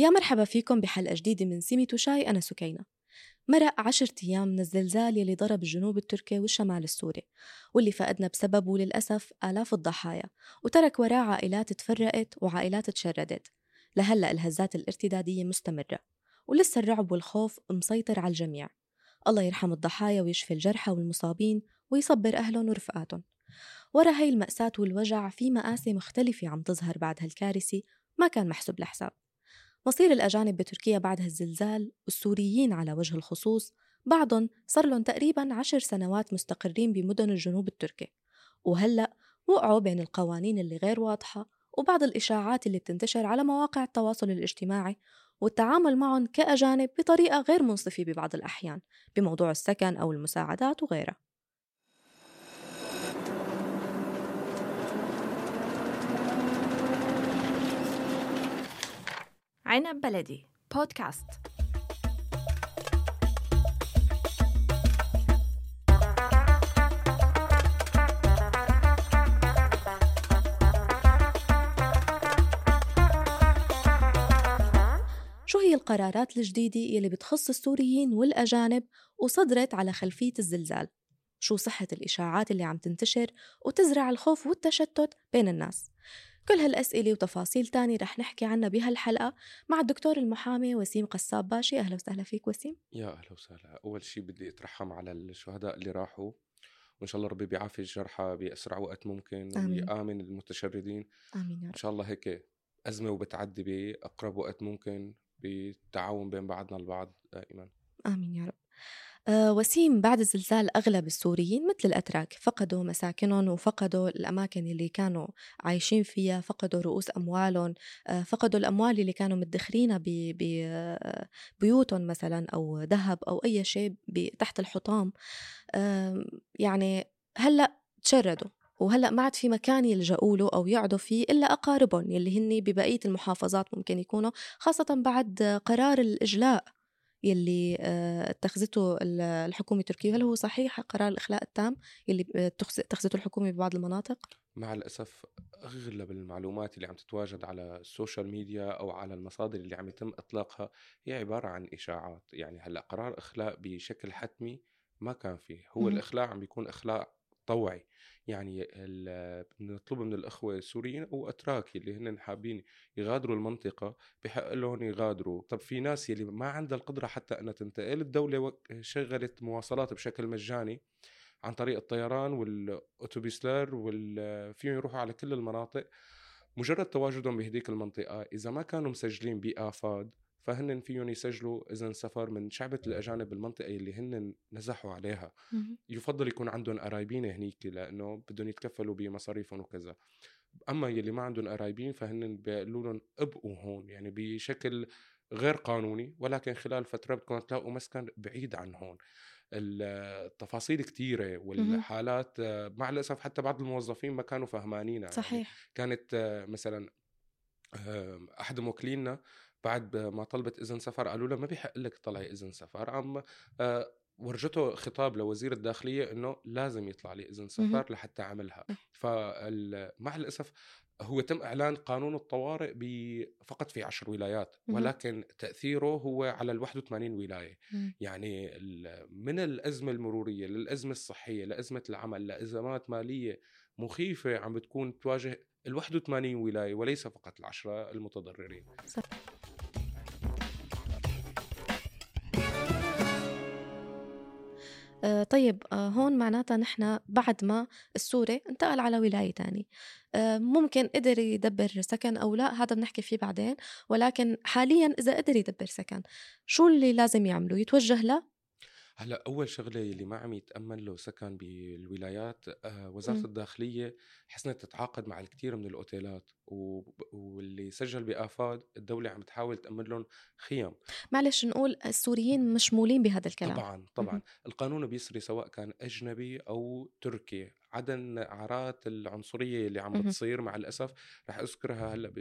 يا مرحبا فيكم بحلقة جديدة من سيمي وشاي أنا سكينة. مرق عشرة أيام من الزلزال يلي ضرب الجنوب التركي والشمال السوري واللي فقدنا بسببه للأسف آلاف الضحايا وترك وراه عائلات تفرقت وعائلات تشردت. لهلأ الهزات الارتدادية مستمرة ولسه الرعب والخوف مسيطر على الجميع. الله يرحم الضحايا ويشفي الجرحى والمصابين ويصبر أهلهم ورفقاتهم. ورا هاي المأساة والوجع في مآسي مختلفة عم تظهر بعد هالكارثة ما كان محسوب لحساب. مصير الأجانب بتركيا بعد هالزلزال والسوريين على وجه الخصوص بعضهم صار لهم تقريبا عشر سنوات مستقرين بمدن الجنوب التركي. وهلأ وقعوا بين القوانين اللي غير واضحة وبعض الإشاعات اللي بتنتشر على مواقع التواصل الاجتماعي والتعامل معهم كأجانب بطريقة غير منصفة ببعض الأحيان بموضوع السكن أو المساعدات وغيرها. عنب بلدي بودكاست شو هي القرارات الجديدة يلي بتخص السوريين والأجانب وصدرت على خلفية الزلزال؟ شو صحة الإشاعات اللي عم تنتشر وتزرع الخوف والتشتت بين الناس؟ كل هالأسئلة وتفاصيل تانية رح نحكي عنها بهالحلقة مع الدكتور المحامي وسيم قصاب باشي. أهلا وسهلا فيك وسيم. يا أهلا وسهلا. أول شيء بدي أترحم على الشهداء اللي راحوا. وإن شاء الله ربي بيعافي الجرحى بأسرع وقت ممكن آمين. ويامن المتشردين. آمين يا إن رب شاء الله هيك أزمة وبتعدي بأقرب وقت ممكن بالتعاون بين بعضنا البعض دائما. آمين يا رب. وسيم بعد الزلزال أغلب السوريين مثل الأتراك فقدوا مساكنهم وفقدوا الأماكن اللي كانوا عايشين فيها فقدوا رؤوس أموالهم أه فقدوا الأموال اللي كانوا مدخرينها ببيوتهم مثلا أو ذهب أو أي شيء تحت الحطام. يعني هلأ تشردوا وهلأ ما عاد في مكان يلجأوا له أو يقعدوا فيه إلا أقاربهم يلي هن ببقية المحافظات ممكن يكونوا خاصة بعد قرار الإجلاء. يلي آه، اتخذته ال- الحكومة التركية هل هو صحيح قرار الإخلاء التام يلي اتخذ- اتخذته الحكومة ببعض المناطق؟ مع الأسف أغلب المعلومات اللي عم تتواجد على ال social media أو على المصادر اللي عم يتم إطلاقها هي عبارة عن إشاعات يعني هلأ قرار إخلاء بشكل حتمي ما كان فيه هو مهم. الإخلاء عم بيكون إخلاء طوعي. يعني بنطلب من الأخوة السوريين اتراك اللي هن حابين يغادروا المنطقة بحق لهم يغادروا. طب في ناس يلي ما عندها القدرة حتى أنها تنتقل الدولة شغلت مواصلات بشكل مجاني عن طريق الطيران والأوتوبيسلر وال فيهم يروحوا على كل المناطق. مجرد تواجدهم بهديك المنطقة إذا ما كانوا مسجلين بآفاد فهن فيهم يسجلوا اذن سفر من شعبة الأجانب بالمنطقة اللي هن نزحوا عليها. يفضل يكون عندهم قرايبين هنيك لأنه بدهم يتكفلوا بمصاريفهم وكذا. أما يلي ما عندهم قرايبين فهن بيقولوا لهم ابقوا هون يعني بشكل غير قانوني ولكن خلال فترة بدكم تلاقوا مسكن بعيد عن هون. التفاصيل كثيره والحالات مع الأسف حتى بعض الموظفين ما كانوا فهمانينها يعني صحيح. كانت آه، مثلا أحد موكلينا بعد ما طلبت إذن سفر قالوا لها ما بيحق لك تطلعي إذن سفر عم آه، ورجته خطاب لوزير الداخلية إنه لازم يطلع لي إذن. سفر لحتى أعملها فمع الأسف هو تم إعلان قانون الطوارئ فقط في عشر ولايات. ولكن تأثيره هو على ال 81 ولاية. يعني من الأزمة المرورية للأزمة الصحية لأزمة العمل لأزمات مالية مخيفة عم بتكون تواجه ال 81 ولاية وليس فقط العشرة المتضررين آه، طيب آه، هون معناتها نحن بعد ما السوري انتقل على ولاية تانية. آه، ممكن قدر يدبر سكن أو لا هذا بنحكي فيه بعدين. ولكن حاليا إذا قدر يدبر سكن شو اللي لازم يعمله يتوجه له هلأ أول شغلة اللي ما عم يتامن له سكن بالولايات آه، وزارة مم. الداخلية حسنت تتعاقد مع الكثير من الأوتيلات و- واللي سجل بآفاد الدولة عم تحاول تأمن لهم خيم معلش نقول السوريين مشمولين بهذا الكلام طبعا طبعا مهم. القانون بيسري سواء كان أجنبي أو تركي عدا اعارات العنصرية اللي عم. بتصير مع الأسف رح أذكرها هلأ ب...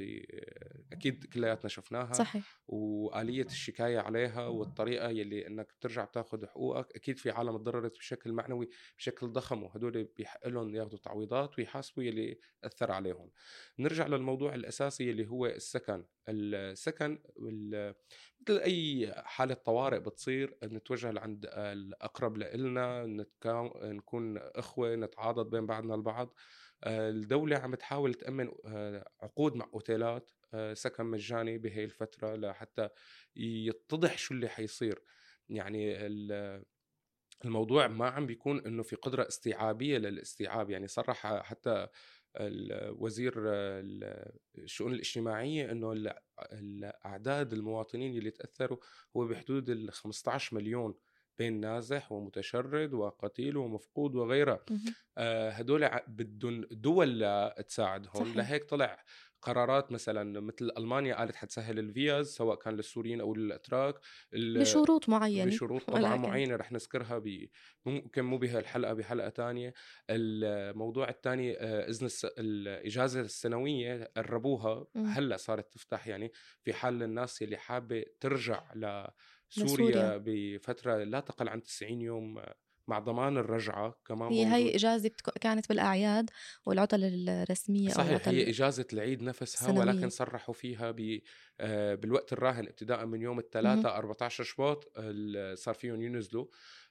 أكيد كلياتنا شفناها صحيح. وآلية الشكاية عليها والطريقة يلي إنك ترجع تاخذ حقوقك. أكيد في عالم تضررت بشكل معنوي بشكل ضخم وهدول بيحق لهم ياخذوا تعويضات ويحاسبوا يلي أثر عليهم. نرجع للموضوع الأساسي اللي هو السكن. السكن مثل أي حالة طوارئ بتصير نتوجه لعند الأقرب لنا نكون إخوة نتعاضد بين بعضنا البعض. آه، الدولة عم تحاول تأمن آه، عقود مع أوتيلات آه، سكن مجاني بهي الفترة لحتى يتضح شو اللي حيصير. يعني ال- الموضوع ما عم بيكون إنه في قدرة استيعابية للاستيعاب. يعني صرح حتى وزير الشؤون الاجتماعية إنه ال- الاعداد المواطنين اللي تأثروا هو بحدود ال 15 مليون بين نازح ومتشرد وقتيل ومفقود وغيرها مهم. آه، هدول بدهم دول تساعدهم صحيح. لهيك طلع قرارات مثلا مثل ألمانيا قالت حتسهل الفيز سواء كان للسوريين أو للأتراك بشروط معينة بشروط طبعا ولكن- معينة رح نذكرها ممكن مو بهالحلقة بحلقة تانية الموضوع الثاني إذن الس... الإجازة السنوية قربوها. هلأ صارت تفتح يعني في حال الناس اللي حابة ترجع لسوريا. لسوريا بفترة لا تقل عن 90 يوم مع ضمان الرجعة كمان هي هي موجود. بتك- كانت بالأعياد والعطل الرسمية أو صحيح العطل هي إجازة العيد نفسها السنوية. ولكن صرحوا فيها ب آه، بالوقت الراهن ابتداء من يوم الثلاثاء 14 شباط صار فيهم ينزلوا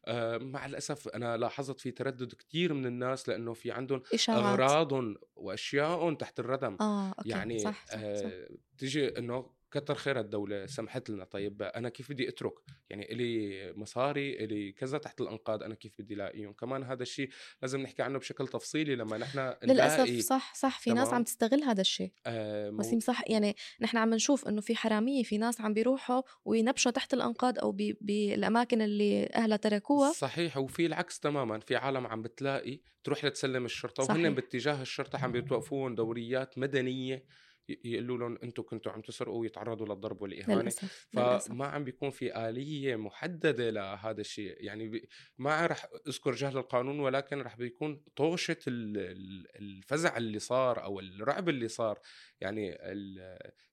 آه، مع الأسف أنا لاحظت في تردد كثير من الناس لأنه في عندهم أغراض وأشياء تحت الردم آه okay يعني صح صح, صح. آه تيجي إنه كتر خير الدولة سمحت لنا. طيب أنا كيف بدي أترك؟ يعني إلي مصاري إلي كذا تحت الأنقاض أنا كيف بدي لاقيهم كمان هذا الشيء لازم نحكي عنه بشكل تفصيلي لما نحن للأسف صح صح في ناس. عم تستغل هذا الشيء. آه مو- وسيم صح يعني نحن عم نشوف إنه في حرامية في ناس عم بيروحوا وينبشوا تحت الأنقاض أو بي- بالأماكن اللي أهلها تركوها. صحيح وفي العكس تماما. في عالم عم بتلاقي تروح لتسلم الشرطة صحيح. وهن باتجاه الشرطة عم بيتوقفوهم دوريات مدنية. ي- يقولوا لهم أنتم كنتوا عم تسرقوا ويتعرضوا للضرب والإهانة. للأسف فما عم بيكون في آلية محددة لهذا الشيء. يعني. ما رح أذكر جهل القانون ولكن رح بيكون ال- الفزع اللي صار أو الرعب اللي صار. يعني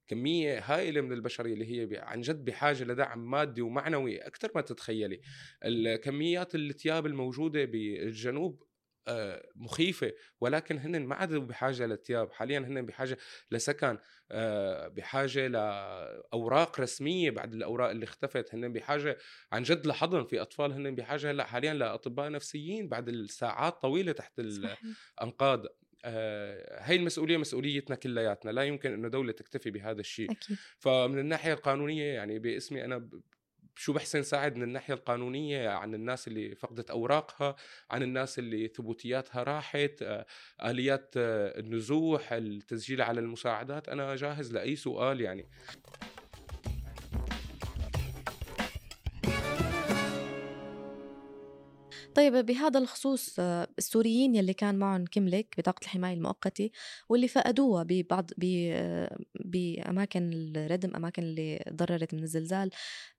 كمية هائلة من البشرية اللي هي عن جد بحاجة لدعم مادي ومعنوي أكثر ما تتخيلي. الكميات الثياب الموجودة بالجنوب آه، مخيفة ولكن هن ما عادوا بحاجة للثياب حاليا هن بحاجة لسكن آه، بحاجة لأوراق رسمية بعد الأوراق اللي اختفت. هن بحاجة عن جد لحضن في أطفال. هن بحاجة هلأ حاليا لأطباء نفسيين بعد الساعات طويلة تحت صحيح. الأنقاض. آه، هاي المسؤولية مسؤوليتنا كلياتنا. لا يمكن أنه دولة تكتفي بهذا الشيء. أكيد. فمن الناحية القانونية يعني باسمي أنا شو بحسن ساعد من الناحية القانونية عن الناس اللي فقدت أوراقها عن الناس اللي ثبوتياتها راحت آه، آليات آه، النزوح التسجيل على المساعدات. أنا جاهز لأي سؤال يعني. طيب بهذا الخصوص السوريين يلي كان معهم كملك بطاقة الحماية المؤقتة واللي فقدوها ببعض بأماكن الردم أماكن اللي ضررت من الزلزال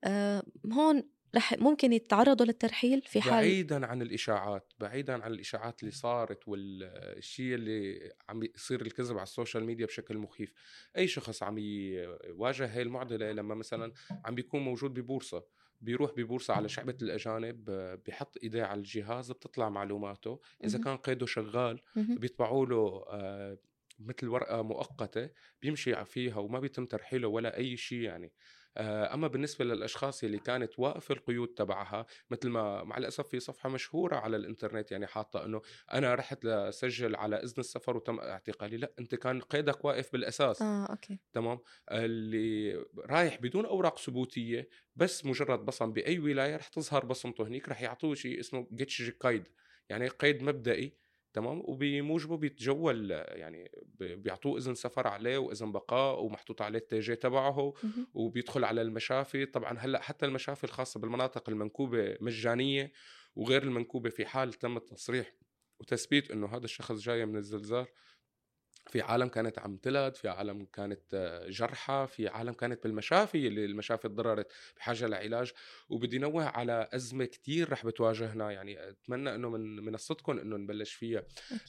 آه، هون رح ممكن يتعرضوا للترحيل في حال بعيدا عن الإشاعات بعيدا عن الإشاعات اللي صارت والشيء اللي عم يصير الكذب على ال social media بشكل مخيف. أي شخص عم يواجه هاي المعضلة لما مثلا عم بيكون موجود ببورصة بيروح ببورصة على شعبة الأجانب آه، بيحط إيديه على الجهاز بتطلع معلوماته. إذا مهم. كان قيده شغال. بيطبعوا له آه، مثل ورقة مؤقتة بيمشي فيها وما بيتم ترحيله ولا أي شيء يعني. آه، أما بالنسبة للأشخاص اللي كانت واقفة القيود تبعها مثل ما مع الأسف في صفحة مشهورة على الإنترنت يعني حاطة إنه أنا رحت لسجل على إذن السفر وتم اعتقالي لأ أنت كان قيدك واقف بالأساس آه أوكي. تمام؟ اللي رايح بدون أوراق ثبوتية بس مجرد بصم بأي ولاية رح تظهر بصمته هنيك رح يعطوه شيء اسمه جيتش قيد يعني قيد مبدئي تمام وبموجبه بيتجول يعني بيعطوه إذن سفر عليه وإذن بقاء ومحطوط عليه التيجي تبعه. وبيدخل على المشافي طبعا هلأ حتى المشافي الخاصة بالمناطق المنكوبة مجانية وغير المنكوبة في حال تم التصريح وتثبيت إنه هذا الشخص جاي من الزلزال في عالم كانت عم تلد في عالم كانت آه، جرحى في عالم كانت بالمشافي اللي المشافي تضررت بحاجة لعلاج. وبدي نوه على أزمة كتير رح بتواجهنا يعني أتمنى إنه من منصتكم إنه نبلش فيها.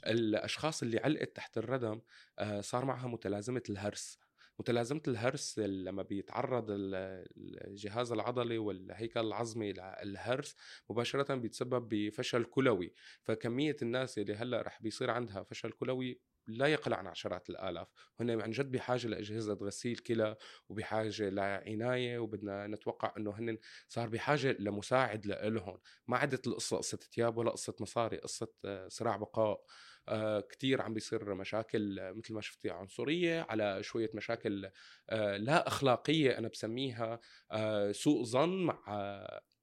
الأشخاص اللي علقت تحت الردم آه، صار معها متلازمة الهرس. متلازمة الهرس لما بيتعرض ال- الجهاز العضلي والهيكل العظمي للهرس مباشرة بيتسبب بفشل كلوي. فكمية الناس اللي هلأ رح بيصير عندها فشل كلوي لا يقل عن عشرات الآلاف. هن عن جد بحاجة لأجهزة غسيل كلى وبحاجة لعناية وبدنا نتوقع إنه هن صار بحاجة لمساعد لهم ما عدت القصة قصة تياب ولا قصة مصاري قصة آه، صراع بقاء. آه، كتير عم بيصير مشاكل آه، مثل ما شفتي عنصرية على شوية مشاكل لا أخلاقية أنا بسميها سوء ظن مع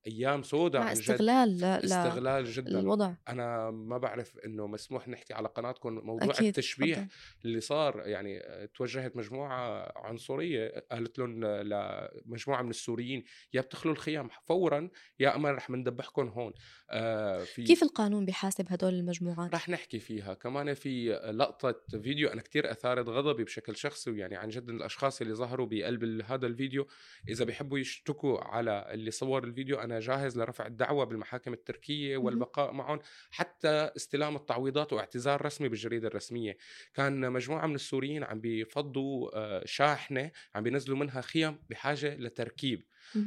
أيام سوداء مع استغلال لا استغلال جدا الوضع أنا ما بعرف إنه مسموح نحكي على قناتكم موضوع أكيد. التشبيه فضل. اللي صار يعني توجهت مجموعة عنصرية قالت لهم لمجموعه من السوريين يا بتخلوا الخيام فورا يا أما رح مندبحكم هون آه في كيف القانون بيحاسب هدول المجموعات رح نحكي فيها كمان في لقطة فيديو أنا كتير أثارت غضبي بشكل شخصي ويعني عن جد الأشخاص اللي ظهروا بقلب هذا الفيديو إذا بيحبوا يشتكوا على اللي صور الفيديو أنا جاهز لرفع الدعوة بالمحاكم التركية والبقاء معهم حتى استلام التعويضات واعتذار رسمي بالجريدة الرسمية. كان مجموعة من السوريين عم بيفضوا آه، شاحنة عم بينزلوا منها خيم بحاجة لتركيب.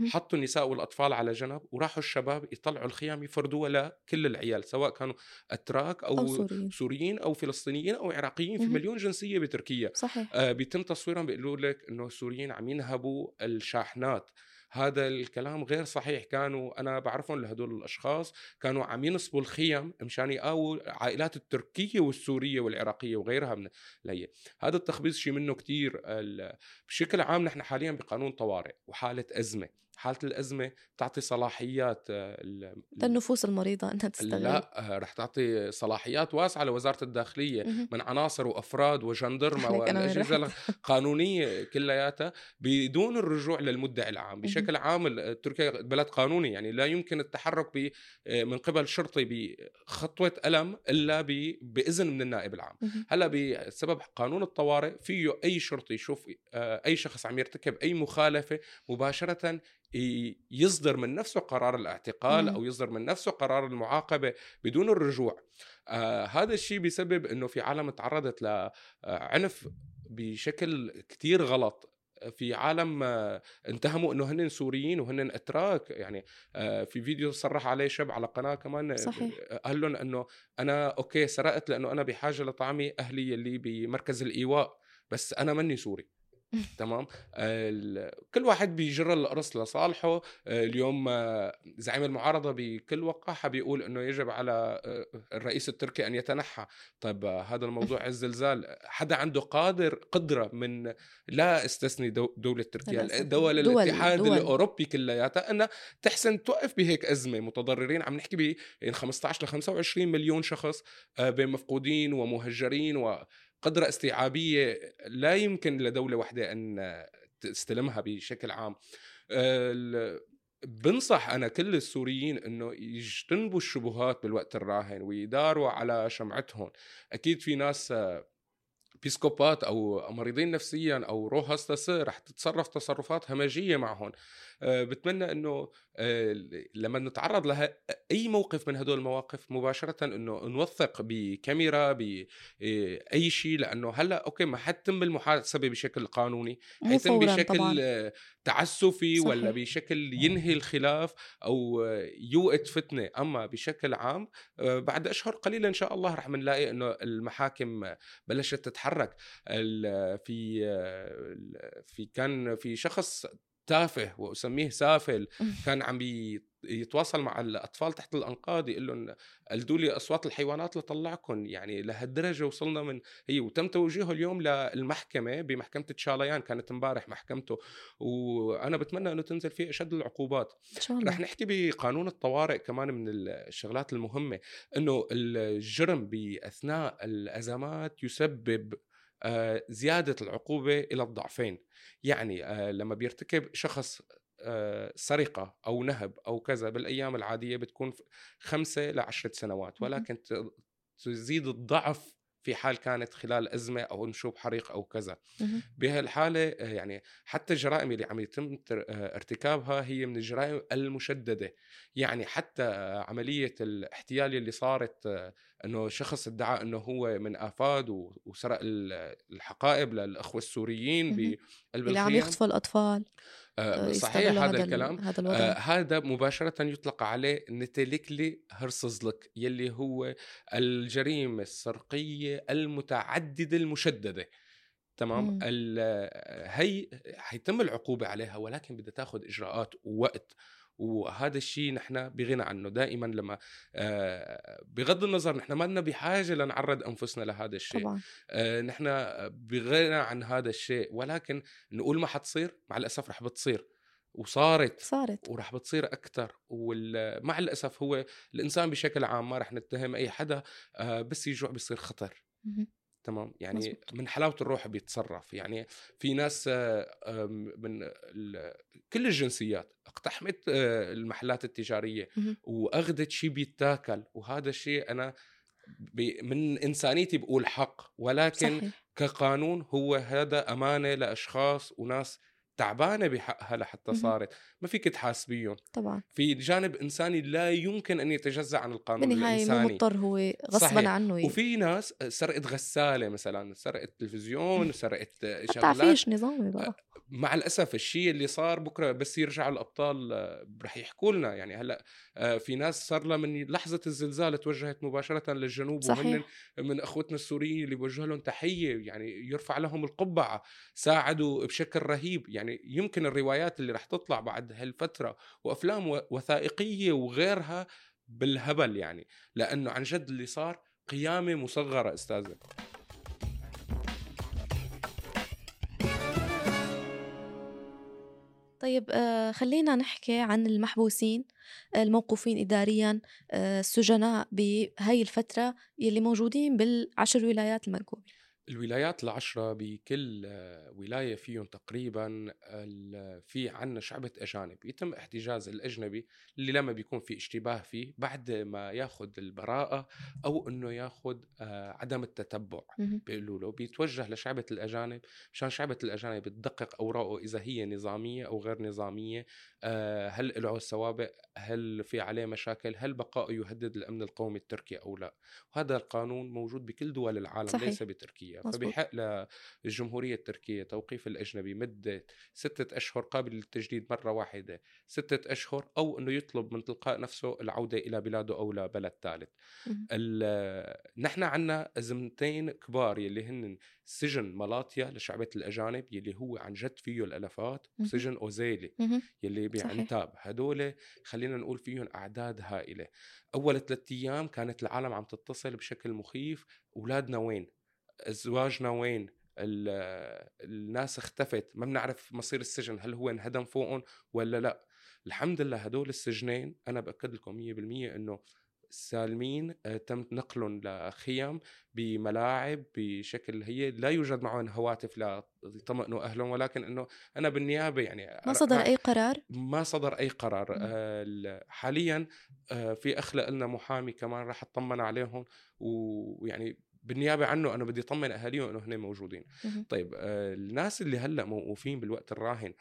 حطوا النساء والأطفال على جنب وراحوا الشباب يطلعوا الخيام يفردوها لكل العيال سواء كانوا أتراك أو, أو سوريين. سوريين أو فلسطينيين أو عراقيين في مليون جنسية بتركيا. صحيح. آه بيتم تصويرهم بيقولوا لك إنه السوريين عم ينهبوا الشاحنات. هذا الكلام غير صحيح. كانوا أنا بعرفهم لهدول الأشخاص كانوا عم ينصبوا الخيم مشان يقاووا العائلات التركية والسورية والعراقية وغيرها من لي هذا التخبيص شيء منه كثير بشكل عام نحن حاليا بقانون طوارئ وحالة أزمة. حالة الأزمة تعطي صلاحيات آه، للنفوس المريضة انها تستغل لا آه، رح تعطي صلاحيات واسعة لوزارة الداخلية من عناصر وأفراد وجندرمة والاجهزه القانونيه كلياتها بدون الرجوع للمدعي العام. بشكل عام تركيا بلد قانوني يعني لا يمكن التحرك آه، من قبل شرطي بخطوة قلم إلا بإذن من النائب العام. هلأ بسبب قانون الطوارئ فيه أي شرطي يشوف أي شخص عم يرتكب أي مخالفة مباشرة يصدر من نفسه قرار الاعتقال أو يصدر من نفسه قرار المعاقبة بدون الرجوع. آه هذا الشيء بيسبب إنه في عالم تعرضت لعنف بشكل كتير غلط. في عالم آه، اتهموا إنه هن سوريين وهن إتراك. يعني آه، في فيديو صرح عليه شاب على قناة كمان صحيح. قال لهم إنه أنا okay سرقت لأنه أنا بحاجة لطعمي أهلي اللي بمركز الإيواء بس أنا مني سوري. تمام؟ كل واحد بيجر القرص لصالحه. اليوم زعيم المعارضة بكل وقاحة بيقول أنه يجب على الرئيس التركي أن يتنحى. طيب هذا الموضوع الزلزال حدا عنده قادر قدرة من لا استثني دولة تركيا دول, الاتحاد دول. الأوروبي كلياتها أنها تحسن توقف بهيك أزمة. متضررين عم نحكي ب 15 ل 25 مليون شخص بين مفقودين ومهجرين و قدرة استيعابية لا يمكن لدولة واحدة أن تستلمها بشكل عام. بنصح أنا كل السوريين إنه يجتنبوا الشبهات بالوقت الراهن ويداروا على شمعتهم. أكيد في ناس psychopath أو مريضين نفسيا أو روح رح تتصرف تصرفات همجية معهم. آه، بتمنى إنه آه، لما نتعرض لها أي موقف من هدول المواقف مباشرة إنه نوثق بكاميرا بأي آه، شيء لأنه هلأ okay ما حتم المحاسبه بشكل قانوني حيتم بشكل طبعاً. تعسفي صحيح. ولا بشكل ينهي الخلاف أو يوقت فتنة أما بشكل عام بعد أشهر قليلة إن شاء الله رح نلاقي إنه المحاكم بلشت تتحرك في في كان في شخص تافه وأسميه سافل كان عم يتواصل مع الأطفال تحت الأنقاض يقول لهم قلدوا لي أصوات الحيوانات لطلعكم يعني لهالدرجة وصلنا من هي وتم توجيهه اليوم للمحكمة بمحكمة تشاليان كانت امبارح محكمته وأنا بتمنى إنه تنزل فيه أشد العقوبات. رح نحكي بقانون الطوارئ كمان من الشغلات المهمة إنه الجرم بأثناء الأزمات يسبب زيادة العقوبة إلى الضعفين. يعني آه، لما بيرتكب شخص آه، سرقة أو نهب أو كذا بالأيام العادية بتكون خمسة لعشرة سنوات ولكن تزيد الضعف في حال كانت خلال أزمة أو نشوب حريق أو كذا. بهالحالة يعني حتى الجرائم اللي عم يتم ارتكابها هي من الجرائم المشددة. يعني حتى عملية الاحتيال اللي صارت إنه شخص ادعى إنه هو من آفاد وسرق الحقائب للأخوة السوريين بقلب اللي عم يخطفوا الأطفال. آه، آه، صحيح يستغلوا هذا ال- الكلام. هذا الوضع. آه هذا مباشرة يطلق عليه نتلكلي هرسزلك يلي هو الجريمة السرقية المتعددة المشددة. تمام؟ هي حيتم العقوبة عليها ولكن بدها تاخذ إجراءات ووقت. وهذا الشيء نحن بغنى عنه. دائما لما آه، بغض النظر نحن ما لنا بحاجة لنعرض أنفسنا لهذا الشيء. طبعا. آه، نحن بغنى عن هذا الشيء. ولكن نقول ما حتصير مع الأسف رح بتصير. وصارت. صارت. ورح بتصير أكثر ومع الأسف هو الإنسان بشكل عام ما رح نتهم أي حدا آه، بس يجوع بيصير خطر. تمام يعني مزبوط. من حلاوة الروح بيتصرف يعني في ناس آه، من كل الجنسيات اقتحمت آه، المحلات التجارية. وأخذت شيء بيتاكل وهذا الشيء أنا من إنسانيتي بقول حق ولكن صحيح كقانون هو هذا أمانة لأشخاص وناس تعبانة بحقها لحتى. صارت. ما فيك تحاسبيهم. طبعا. في جانب إنساني لا يمكن أن يتجزأ عن القانون الإنساني. مضطر هو غصبا صحيح. عنه ي- وفي ناس سرقت غسالة مثلا سرقت تلفزيون سرقت شغلات. عفيش نظامي بقى. مع الأسف الشيء اللي صار بكرة بس يرجعوا الأبطال آه، رح يحكوا لنا. يعني هلأ آه، في ناس صار لها من لحظة الزلزال توجهت مباشرة للجنوب صحيح. من أخوتنا السوريين اللي بوجه لهم تحية يعني يرفع لهم القبعة ساعدوا بشكل رهيب. يعني يمكن الروايات اللي رح تطلع بعد هالفترة وأفلام وثائقية وغيرها بالهبل يعني لأنه عن جد اللي صار قيامة مصغرة أستاذة. طيب آه خلينا نحكي عن المحبوسين الموقوفين إداريا آه السجناء بهاي الفترة يلي موجودين بالعشر ولايات المنكوبة الولايات العشرة بكل ولاية فيهم تقريبا في عنا شعبة أجانب. يتم احتجاز الأجنبي اللي لما بيكون في اشتباه فيه بعد ما ياخذ البراءة أو أنه ياخذ آه، عدم التتبع. بيقولوا له بيتوجه لشعبة الأجانب مشان شعبة الأجانب تدقق أوراقه إذا هي نظامية أو غير نظامية. آه، هل له سوابق هل في عليه مشاكل؟ هل بقائه يهدد الأمن القومي التركي أو لا؟ وهذا القانون موجود بكل دول العالم صحيح. ليس بتركيا. مزبوط. فبحق للجمهورية التركية توقيف الأجنبي مدة ستة أشهر قابل للتجديد مرة واحدة ستة أشهر أو أنه يطلب من تلقاء نفسه العودة إلى بلاده أو لبلد ثالث نحن عنا أزمتين كبار يلي هن سجن مالاتيا لشعبة الأجانب يلي هو عن جد فيه الألفات. وسجن أوزيلي. يلي. بعنتاب هدول خلينا نقول فيهم أعداد هائلة أول ثلاثة أيام كانت العالم عم تتصل بشكل مخيف أولادنا وين أزواجنا وين ال- الناس اختفت ما بنعرف مصير السجن هل هو انهدم فوقهم ولا لا. الحمد لله هدول السجنين أنا بأكد لكم 100% أنه سالمين آه، تم نقلهم لخيم بملاعب بشكل هي لا يوجد معهم هواتف ليطمئنوا أهلهم ولكن إنه أنا بالنيابة يعني ما صدر أي قرار؟ ما صدر أي قرار. آه، ال- حاليا آه، في اخلق لنا محامي كمان راح اطمن عليهم ويعني بالنيابة عنه أنا بدي أطمن أهاليهم إنه هن موجودين. طيب آه، الناس اللي هلأ موقوفين بالوقت الراهن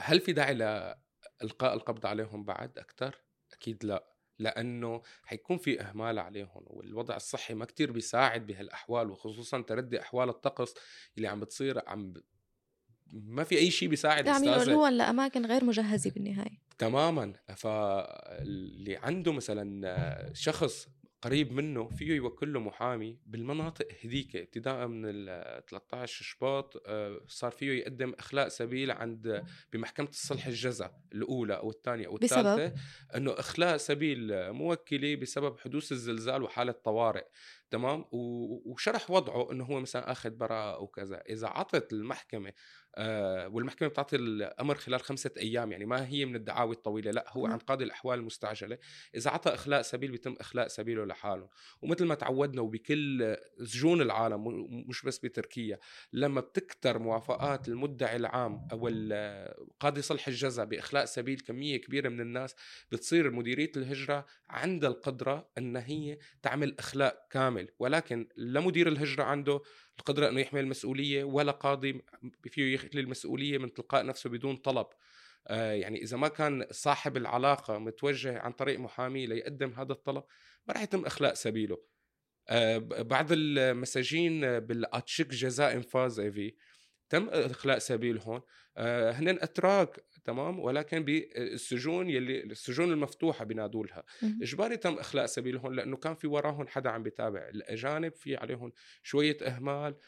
هل في داعي لإلقاء القبض عليهم بعد أكثر أكيد لا. لأنه حيكون في إهمال عليهم والوضع الصحي ما كتير بيساعد بهالأحوال وخصوصا تردي أحوال الطقس اللي عم بتصير عم ب... ما في أي شيء بيساعد عم ينقلوهم لأماكن غير مجهزة بالنهاية. تماما. فاللي عنده مثلا شخص قريب منه فيه يوكل له محامي بالمناطق هذيك ابتداء من ال 13 شباط آه، صار فيه يقدم اخلاء سبيل عند بمحكمة الصلح الجزا الأولى أو الثانية أو؟ الثالثة إنه اخلاء سبيل موكلي بسبب حدوث الزلزال وحالة طوارئ تمام؟ وشرح وضعه إنه هو مثلا آخذ براءة أو كذا. إذا عطت المحكمة آه، والمحكمة بتعطي الأمر خلال خمسة أيام يعني ما هي من الدعاوي الطويلة لا هو مم. عن قاضي الأحوال المستعجلة. إذا عطى إخلاء سبيل بيتم إخلاء سبيله لحاله. ومثل ما تعودنا وبكل سجون العالم مش بس بتركيا لما بتكتر موافقات المدعي العام أو قاضي صلح الجزا بإخلاء سبيل كمية كبيرة من الناس بتصير مديرية الهجرة عندها القدرة إن هي تعمل إخلاء كامل. ولكن لا مدير الهجرة عنده القدرة إنه يحمل المسؤولية ولا قاضي فيه يخلي المسؤولية من تلقاء نفسه بدون طلب. آه، يعني إذا ما كان صاحب العلاقة متوجه عن طريق محامي ليقدم هذا الطلب ما راح يتم إخلاء سبيله. آه، بعض المساجين بال açık ceza infaz evi تم إخلاء سبيلهم آه، هن أتراك تمام؟ ولكن بالسجون يلي السجون المفتوحة بنادوا لها مهم. اجباري تم إخلاء سبيلهم؟ لأنه كان في وراهم حدا عم بيتابع الأجانب في عليهم شوية إهمال آه،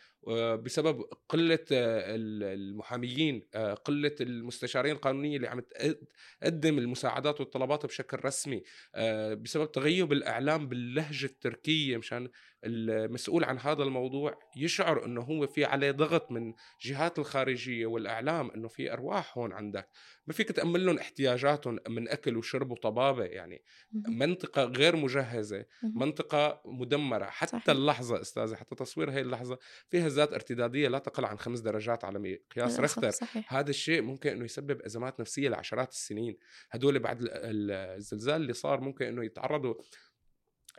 بسبب قلة آه، ال- المحاميين آه، قلة المستشارين القانونية اللي عم تقد- تقدم المساعدات والطلبات بشكل رسمي آه، بسبب تغيب الإعلام باللهجة التركية مشان المسؤول عن هذا الموضوع يشعر إنه هو في عليه ضغط من جهات الخارجية والإعلام إنه في أرواح هون عندك ما فيك تأمن لهم احتياجاتهم من أكل وشرب وطبابة يعني. منطقة غير مجهزة. منطقة مدمرة حتى. اللحظة أستاذة حتى تصوير هي اللحظة فيها ذات ارتدادية لا تقل عن خمس درجات على مقياس للأسف ريختر صحيح. هذا الشيء ممكن إنه يسبب أزمات نفسية لعشرات السنين. هدول بعد ال- ال- الزلزال اللي صار ممكن إنه يتعرضوا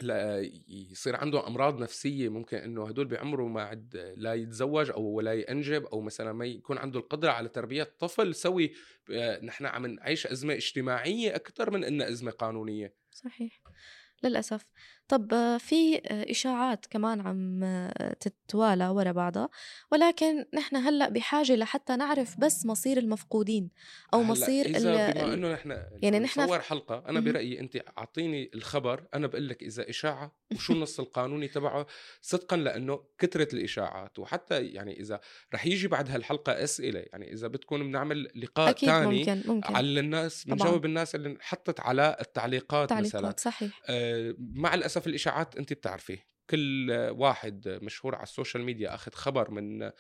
لا يصير عندهم أمراض نفسية ممكن إنه هدول بعمره ما عد لا يتزوج أو ولا ينجب أو مثلا ما يكون عنده القدرة على تربية طفل سوي آه، نحن عم نعيش أزمة اجتماعية أكثر من إنها أزمة قانونية. صحيح. للأسف. طب آه، في آه، إشاعات كمان عم آه، تتوالى ورا بعضها. ولكن نحن هلأ بحاجة لحتى نعرف بس مصير المفقودين أو مصير بما إنه نحن يعني نحن نصور حلقة أنا مهم. برأيي أنت أعطيني الخبر أنا بقول لك إذا إشاعة وشو النص القانوني تبعه صدقا لأنه كثره الإشاعات. وحتى يعني إذا رح يجي بعد هالحلقة أسئلة يعني إذا بدكم بنعمل لقاء ثاني ممكن ممكن. على الناس. بنجاوب الناس اللي حطت على التعليقات, مثلا. تعليقات صحيح. آه، مع الاسف الإشاعات انت بتعرفي كل واحد مشهور على ال social media أخذ خبر من آه،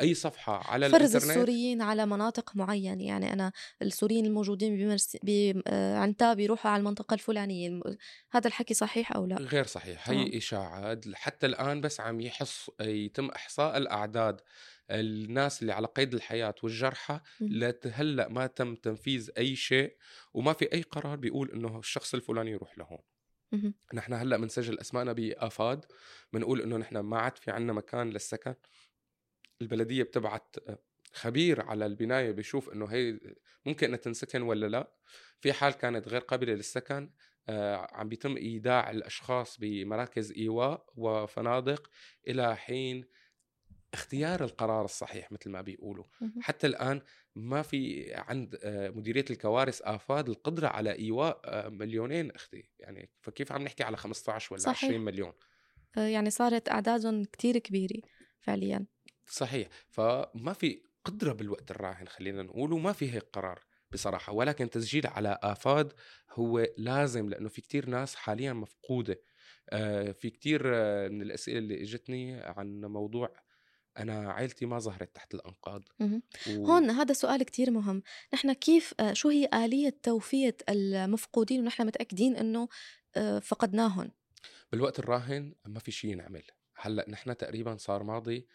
أي صفحة على فرز الإنترنت. السوريين على مناطق معينة. يعني أنا السوريين الموجودين بمرس... بعنتاب يروحوا على المنطقة الفلانية. الم- هذا الحكي صحيح أو لا؟ غير صحيح. هي اشاعات حتى الآن بس عم يحص يتم إحصاء الأعداد. الناس اللي على قيد الحياة والجرحى. لهلا ما تم تنفيذ أي شيء وما في أي قرار بيقول إنه الشخص الفلاني يروح لهون. نحن هلأ بنسجل اسمائنا بآفاد بنقول إنه نحن ما عاد في عنا مكان للسكن. البلدية بتبعت خبير على البناية بيشوف إنه هي ممكن إنها تنسكن ولا لا. في حال كانت غير قابلة للسكن آه، عم بيتم إيداع الأشخاص بمراكز إيواء وفنادق إلى حين اختيار القرار الصحيح مثل ما بيقولوا. حتى الآن ما في عند آه، مديرية الكوارث آفاد القدرة على إيواء آه، مليونين أختي. يعني فكيف عم نحكي على 15 ولا صحيح. 20 مليون؟ آه، يعني صارت أعدادهم كتير كبيرة فعليا. صحيح. فما في قدرة بالوقت الراهن خلينا نقول وما في هيك قرار بصراحة. ولكن تسجيل على آفاد هو لازم لأنه في كتير ناس حاليا مفقودة. في كتير من الأسئلة اللي إجتني عن موضوع أنا عائلتي ما ظهرت تحت الأنقاض. و... هون هذا سؤال كتير مهم. نحن كيف آه، شو هي آلية توفية المفقودين ونحن متأكدين أنه آه، فقدناهم بالوقت الراهن ما في شيء ينعمل. هلأ نحن تقريبا صار ماضي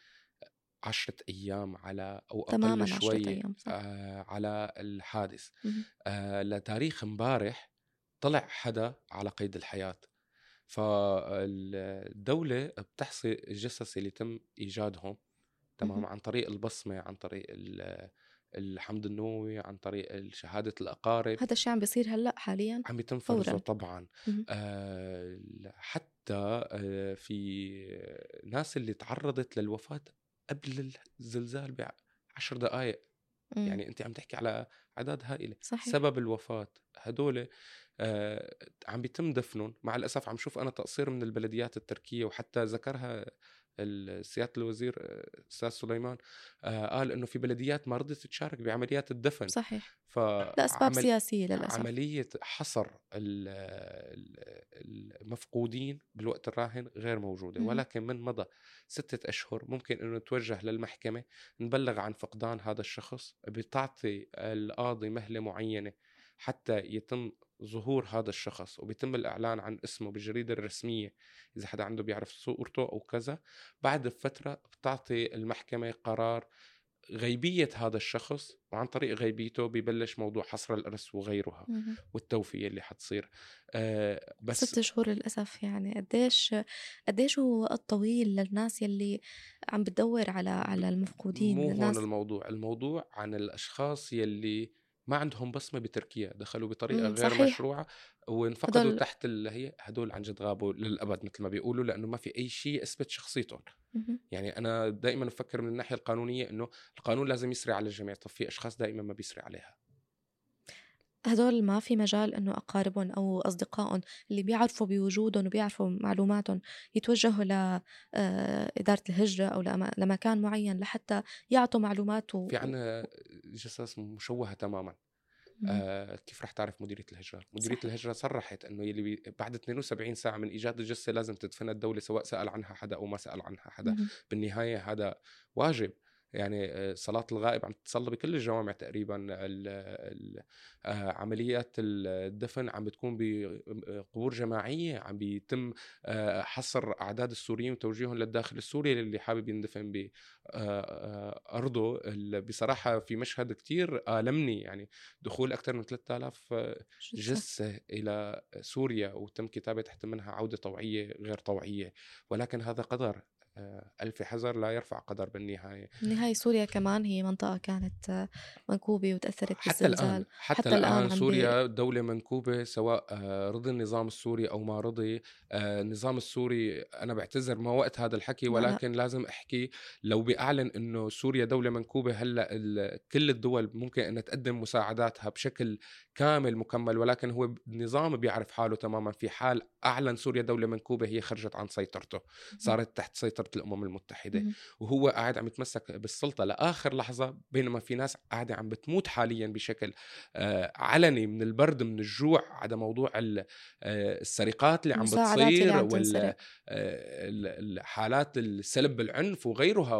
عشرة أيام على تماما عشرة شوي أيام صح. آه على الحادث. آه لتاريخ امبارح طلع حدا على قيد الحياة. فالدولة بتحصي الجثث اللي تم إيجادهم تمام. عن طريق البصمة عن طريق ال- الحمض النووي عن طريق شهادة الأقارب هذا الشيء عم بيصير هلأ حاليا عم يتم فوراً. طبعا. آه حتى آه في ناس اللي تعرضت للوفاة قبل الزلزال بعشر دقائق مم. يعني انت عم تحكي على أعداد هائلة صحيح سبب الوفاة هدول آه عم بيتم دفنهم مع الأسف عم شوف أنا تقصير من البلديات التركية وحتى ذكرها سياده الوزير آه، أستاذ سليمان آه قال إنه في بلديات ما رضت تشارك بعمليات الدفن. صحيح. ف لأسباب سياسية للأسف. عملية حصر ال- ال- المفقودين بالوقت الراهن غير موجودة. مهم. ولكن من مضى ستة أشهر ممكن أنه نتوجه للمحكمة نبلغ عن فقدان هذا الشخص بتعطي القاضي مهلة معينة حتى يتم ظهور هذا الشخص وبيتم الإعلان عن اسمه بالجريدة الرسمية إذا حدا عنده بيعرف صورته أو كذا. بعد فترة بتعطي المحكمة قرار غيبية هذا الشخص وعن طريق غيبيته ببلش موضوع حصر الإرث وغيرها. والتوفية اللي حتصير. آه بس ست شهور للأسف يعني. قديش قديش هو وقت طويل للناس يلي عم بتدور على على المفقودين؟ مو هون الناس الموضوع. الموضوع عن الأشخاص يلي ما عندهم بصمة بتركيا دخلوا بطريقة مم، غير صحيح. مشروعة وانفقدوا هدول- تحت اللي هي هدول عن جد غابوا للأبد مثل ما بيقولوا لأنه ما في أي شيء يثبت شخصيتهم مهم. يعني أنا دائما بفكر من الناحية القانونية إنه القانون لازم يسري على الجميع طب في أشخاص دائما ما بيسري عليها هدول ما في مجال إنه أقاربهم أو أصدقائهم اللي بيعرفوا بوجودهم وبيعرفوا معلوماتهم يتوجهوا لاداره الهجرة أو لمكان معين لحتى يعطوا معلومات و... في عنا جثث مشوهة تماما. آه كيف رح تعرف مديرية الهجرة؟ مديرية. الهجرة صرحت إنه يلي بي بعد 72 ساعة من إيجاد الجثة لازم تدفنها الدولة سواء سأل عنها حدا أو ما سأل عنها حدا مهم. بالنهاية هذا واجب يعني آه، صلاة الغائب عم تصلى بكل الجوامع تقريبا ال- ال- آه، عمليات الدفن عم بتكون بقبور جماعية عم بيتم آه، حصر أعداد السوريين وتوجيههم للداخل السوري اللي حابب يندفن بأرضه بصراحة في مشهد كتير آلمني يعني دخول أكثر من 3000 جثة إلى سوريا وتم كتابة تحت منها عودة طوعية غير طوعية ولكن هذا قدر ألف حذر لا يرفع قدر بالنهاية. بالنهاية سوريا كمان هي منطقة كانت آه، منكوبة وتأثرت حتى الآن حتى, حتى حتى الآن الآن سوريا دولة منكوبة سواء آه، رضي النظام السوري أو ما رضي آه، النظام السوري أنا بعتذر ما وقت هذا الحكي لا، لا. ولكن لازم أحكي لو بيعلن إنه سوريا دولة منكوبة هلأ ال- كل الدول ممكن أن تقدم مساعداتها بشكل كامل مكمل ولكن هو النظام بيعرف حاله تماما. في حال أعلن سوريا دولة منكوبة هي خرجت عن سيطرته. صارت تحت سيطرة الأمم المتحدة مهم. وهو قاعد عم يتمسك بالسلطة لآخر لحظة بينما في ناس قاعدة عم بتموت حاليا بشكل آه، علني من البرد من الجوع على موضوع آه، السرقات اللي عم بتصير عم وال تنسرق. حالات السلب بالعنف وغيرها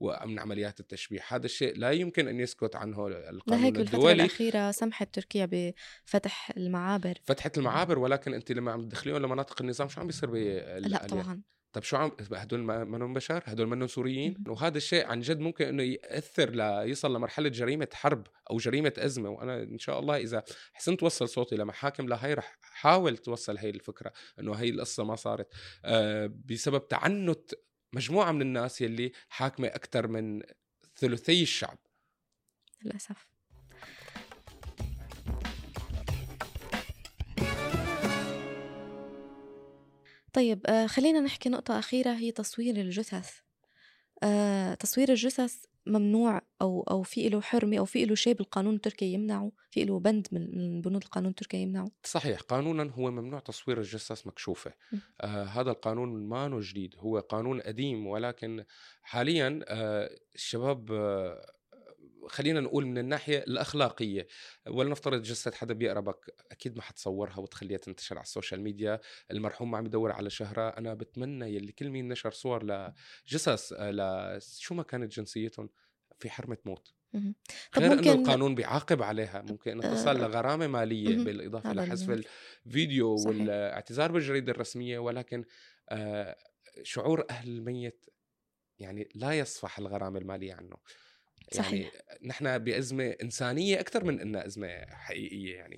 ومن عمليات التشبيه. هذا الشيء لا يمكن أن يسكت عنه القانون لهيك الدولي. الأخيرة سمحت تركيا بفتح المعابر. فتحت المعابر ولكن أنت لما عم تدخليهم لمناطق النظام شو عم بيصير بال- لا طبعا. طب شو عم هدول ما منهم بشر؟ هدول منهم سوريين. وهذا الشيء عن جد ممكن إنه يأثر ليصل لمرحلة جريمة حرب أو جريمة أزمة. وأنا إن شاء الله إذا حسنت توصل صوتي لمحاكم لهي رح حاول توصل هي الفكرة إنه هي القصة ما صارت. آه بسبب تعنت مجموعة من الناس يلي حاكمة أكثر من ثلثي الشعب. للأسف. طيب آه، خلينا نحكي نقطة أخيرة هي تصوير الجثث. آه، تصوير الجثث ممنوع أو أو في له حرمة أو في له شيء بالقانون التركي يمنعه؟ في له بند من من بنود القانون التركي يمنعه؟ صحيح قانونا هو ممنوع تصوير الجثث مكشوفة. آه هذا القانون ما جديد هو قانون قديم ولكن حاليا آه الشباب آه خلينا نقول من الناحية الأخلاقية ولنفترض جثة حدا بيقربك أكيد ما حتصورها وتخليها تنتشر على ال social media المرحوم ما عم يدور على شهرة أنا بتمنى يلي كل مين نشر صور لجثث آه، ل شو ما كانت جنسيتهم في حرمة موت. طب غير إنه ممكن القانون بيعاقب عليها ممكن انه تصل آه، لغرامة مالية. بالإضافة لحذف. الفيديو صحيح. والاعتذار بالجريدة الرسمية ولكن آه، شعور أهل الميت يعني لا يصفح الغرامة المالية عنه يعني صحيح. نحن بأزمة إنسانية أكثر من إنها أزمة حقيقية يعني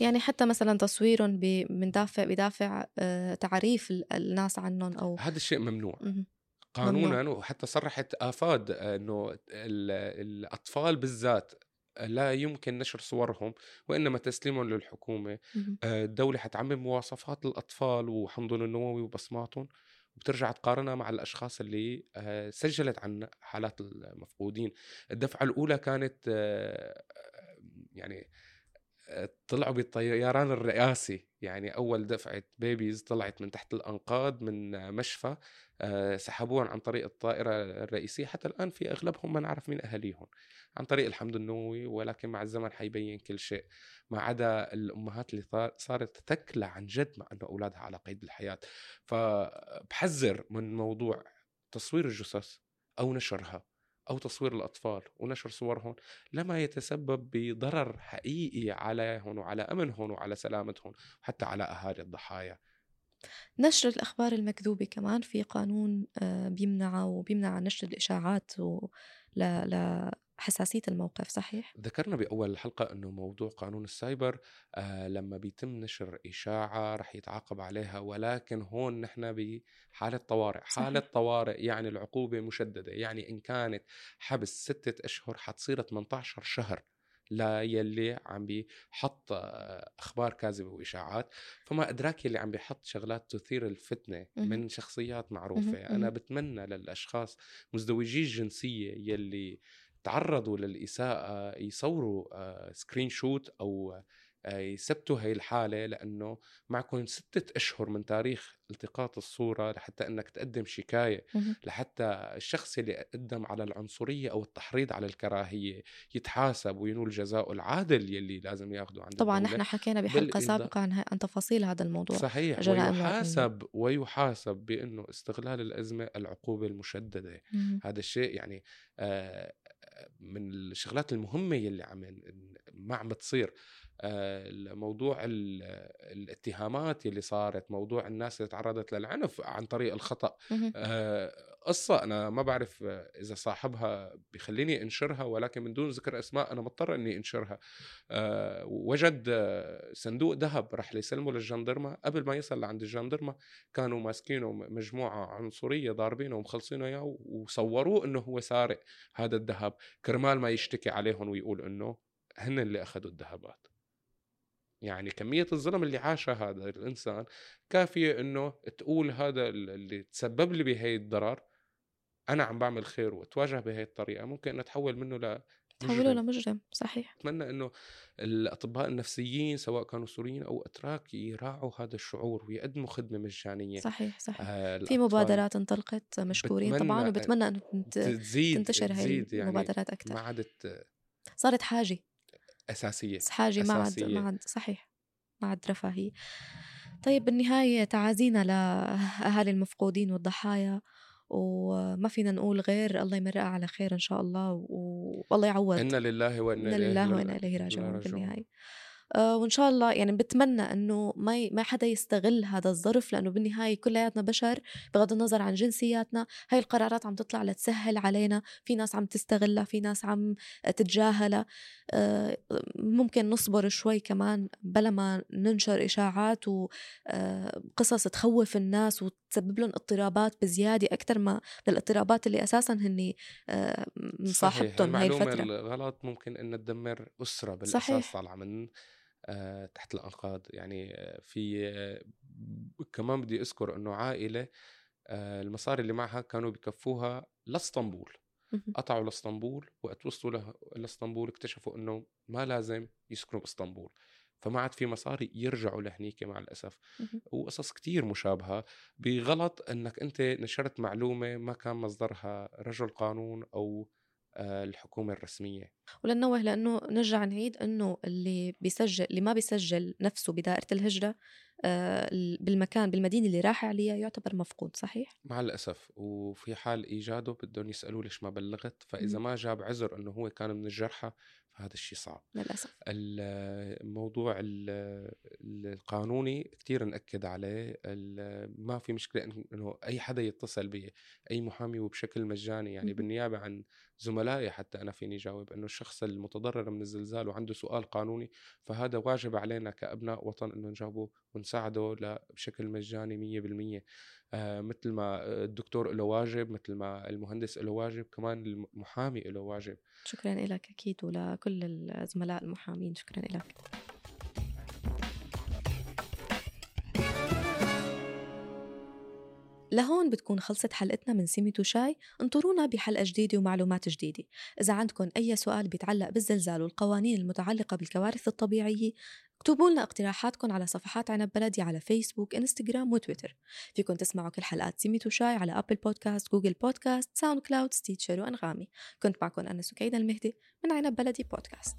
يعني حتى مثلا تصويرهم ب- من دافع بدافع آه، تعريف ال- الناس عنهم أو هذا الشيء ممنوع مهم. قانونا وحتى صرحت آفاد إنه ال- الأطفال بالذات لا يمكن نشر صورهم وإنما تسليمهم للحكومة مهم. آه، الدولة حتعمم مواصفات الأطفال وحمضهم النووي وبصماتهم وبترجع تقارنها مع الأشخاص اللي آه، سجلت عن حالات المفقودين. الدفعة الأولى كانت آه، يعني آه، طلعوا بالطيران الرئاسي يعني أول دفعة بيبيز طلعت من تحت الأنقاض من مشفى آه، سحبوهم عن طريق الطائرة الرئيسية. حتى الآن في أغلبهم ما نعرف مين أهاليهم عن طريق الحمض النووي ولكن مع الزمن حيبين كل شيء. ما عدا الأمهات اللي صار- صارت تكلى عن جد مع إنه أولادها على قيد الحياة. فبحذر من موضوع تصوير الجثث أو نشرها. أو تصوير الأطفال ونشر صورهم لما يتسبب بضرر حقيقي عليهم وعلى امنهم وعلى سلامتهم وحتى على أهالي الضحايا. نشر الأخبار المكذوبة كمان في قانون آه، بيمنعه وبيمنع نشر الإشاعات و... ل... لحساسية الموقف صحيح؟ ذكرنا بأول الحلقة إنه موضوع قانون السايبر آه لما بيتم نشر إشاعة رح يتعاقب عليها ولكن هون نحن بحالة طوارئ صحيح. حاله طوارئ يعني العقوبة مشددة يعني إن كانت حبس ستة أشهر حتصير 18 شهر ليلي عم بيحط آه، أخبار كاذبة وإشاعات فما أدراك يلي عم بيحط شغلات تثير الفتنة. من شخصيات معروفة. أنا. بتمنى للأشخاص مزدوجي الجنسية يلي تعرضوا للإساءة يصوروا آه، screenshot أو آه، يثبتوا هاي الحالة لأنه معكم ستة أشهر من تاريخ التقاط الصورة لحتى أنك تقدم شكاية. لحتى الشخص اللي قدم على العنصرية أو التحريض على الكراهية يتحاسب وينول جزاؤه العادل يلي لازم ياخده عند طبعا. نحن حكينا بحلقة سابقة عن, عن تفاصيل هذا الموضوع صحيح ويحاسب ويحاسب بأنه استغلال الأزمة العقوبة المشددة. هذا الشيء يعني آه، من الشغلات المهمة يلي عم ما عم بتصير آه، موضوع ال- الاتهامات يلي صارت موضوع الناس اللي تعرضت للعنف عن طريق الخطأ. مهم. آه، قصة أنا ما بعرف آه، إذا صاحبها بخليني أنشرها ولكن من دون ذكر أسماء أنا مضطر إني أنشرها. آه، وجد آه، صندوق ذهب راح يسلمه للجندرمة قبل ما يصل لعند الجندرمة كانوا ماسكينه مجموعة عنصرية ضاربينه ومخلصينه إياه وصوروه إنه هو سارق هذا الذهب. كرمال ما يشتكي عليهم ويقول إنه هن اللي أخذوا الذهبات. يعني كمية الظلم اللي عاشها هذا الإنسان كافية إنه تقول هذا اللي تسبب لي بهي الضرر أنا عم بعمل خير وأتواجه بهي الطريقة ممكن أن أتحول منه ل مجرم. لمجرم صحيح. أتمنى إنه الأطباء النفسيين سواء كانوا سوريين أو أتراك يراعوا هذا الشعور ويقدموا خدمة مجانية. صحيح صحيح. آه، في مبادرات انطلقت مشكورين طبعا بتمنى وبتمنى تنت- تزيد تنتشر هاي يعني المبادرات أكثر ما عادت صارت حاجة. أساسية بس حاجة ما عاد. ما عاد صحيح ما عاد رفاهية طيب بالنهاية تعازينا لاهالي المفقودين والضحايا وما فينا نقول غير الله يمرقها على خير إن شاء الله والله يعوض إنا لله وإنا إنا إليه لله إليه لا راجعون راجعون. آه وإن شاء الله يعني بتمنى إنه ما. ما حدا يستغل هذا الظرف لأنه بالنهاية كلياتنا بشر بغض النظر عن جنسياتنا هاي القرارات عم تطلع لتسهل علينا في ناس عم تستغلها في ناس عم تتجاهلها آه ممكن نصبر شوي كمان بلا ما ننشر إشاعات وقصص تخوف الناس وتسبب لهم اضطرابات بزيادة أكثر ما الاضطرابات اللي أساسا هن آه مصاحبتهم هاي المعلومة الفترة الغلط ممكن ان تدمر أسرة بالأساس. طالعة من آه، تحت الأنقاض. يعني آه، في آه، كمان بدي أذكر إنه عائلة آه، المصاري اللي معها كانوا بكفوها لاسطنبول. قطعوا لاسطنبول وقت وصلوا لاسطنبول اكتشفوا إنه ما لازم يسكنوا باسطنبول. فما عاد في مصاري يرجعوا لهنيك مع الأسف. وقصص كتير مشابهة. بغلط إنك أنت نشرت معلومة ما كان مصدرها رجل قانون أو آه، الحكومة الرسمية ولنوه لأنه نرجع نعيد إنه اللي بيسجل اللي ما بيسجل نفسه بدائرة الهجرة آه، بالمكان بالمدينة اللي راح عليها يعتبر مفقود صحيح؟ مع الأسف وفي حال إيجاده بدهم يسألوه ليش ما بلغت فإذا. ما جاب عذر إنه هو كان من الجرحى فهذا الشيء صعب. للأسف. الموضوع ال- القانوني كتير نأكد عليه. ما في مشكلة إن- إنه أي حدا يتصل بي أي محامي وبشكل مجاني يعني مهم. بالنيابة عن زملائي حتى أنا فيني جاوب إنه الشخص المتضرر من الزلزال وعنده سؤال قانوني فهذا واجب علينا كأبناء وطن إنه نجاوبه ونساعده بشكل مجاني مية بالمية. آه مثل ما الدكتور له واجب مثل ما المهندس له واجب كمان المحامي له واجب. شكرا لك أكيد ولكل الزملاء المحامين شكرا لك لهون بتكون خلصت حلقتنا من سيميتو شاي. انطرونا بحلقة جديدة ومعلومات جديدة. إذا عندكم أي سؤال بيتعلق بالزلزال والقوانين المتعلقة بالكوارث الطبيعية اكتبوا لنا اقتراحاتكم على صفحات عنب بلدي على فيسبوك انستغرام وتويتر. فيكم تسمعوا كل حلقات سيميتو شاي على أبل بودكاست جوجل بودكاست ساوند كلاود ستيتشر وأنغامي. كنت معكم أنا سكينة المهدي من عنب بلدي بودكاست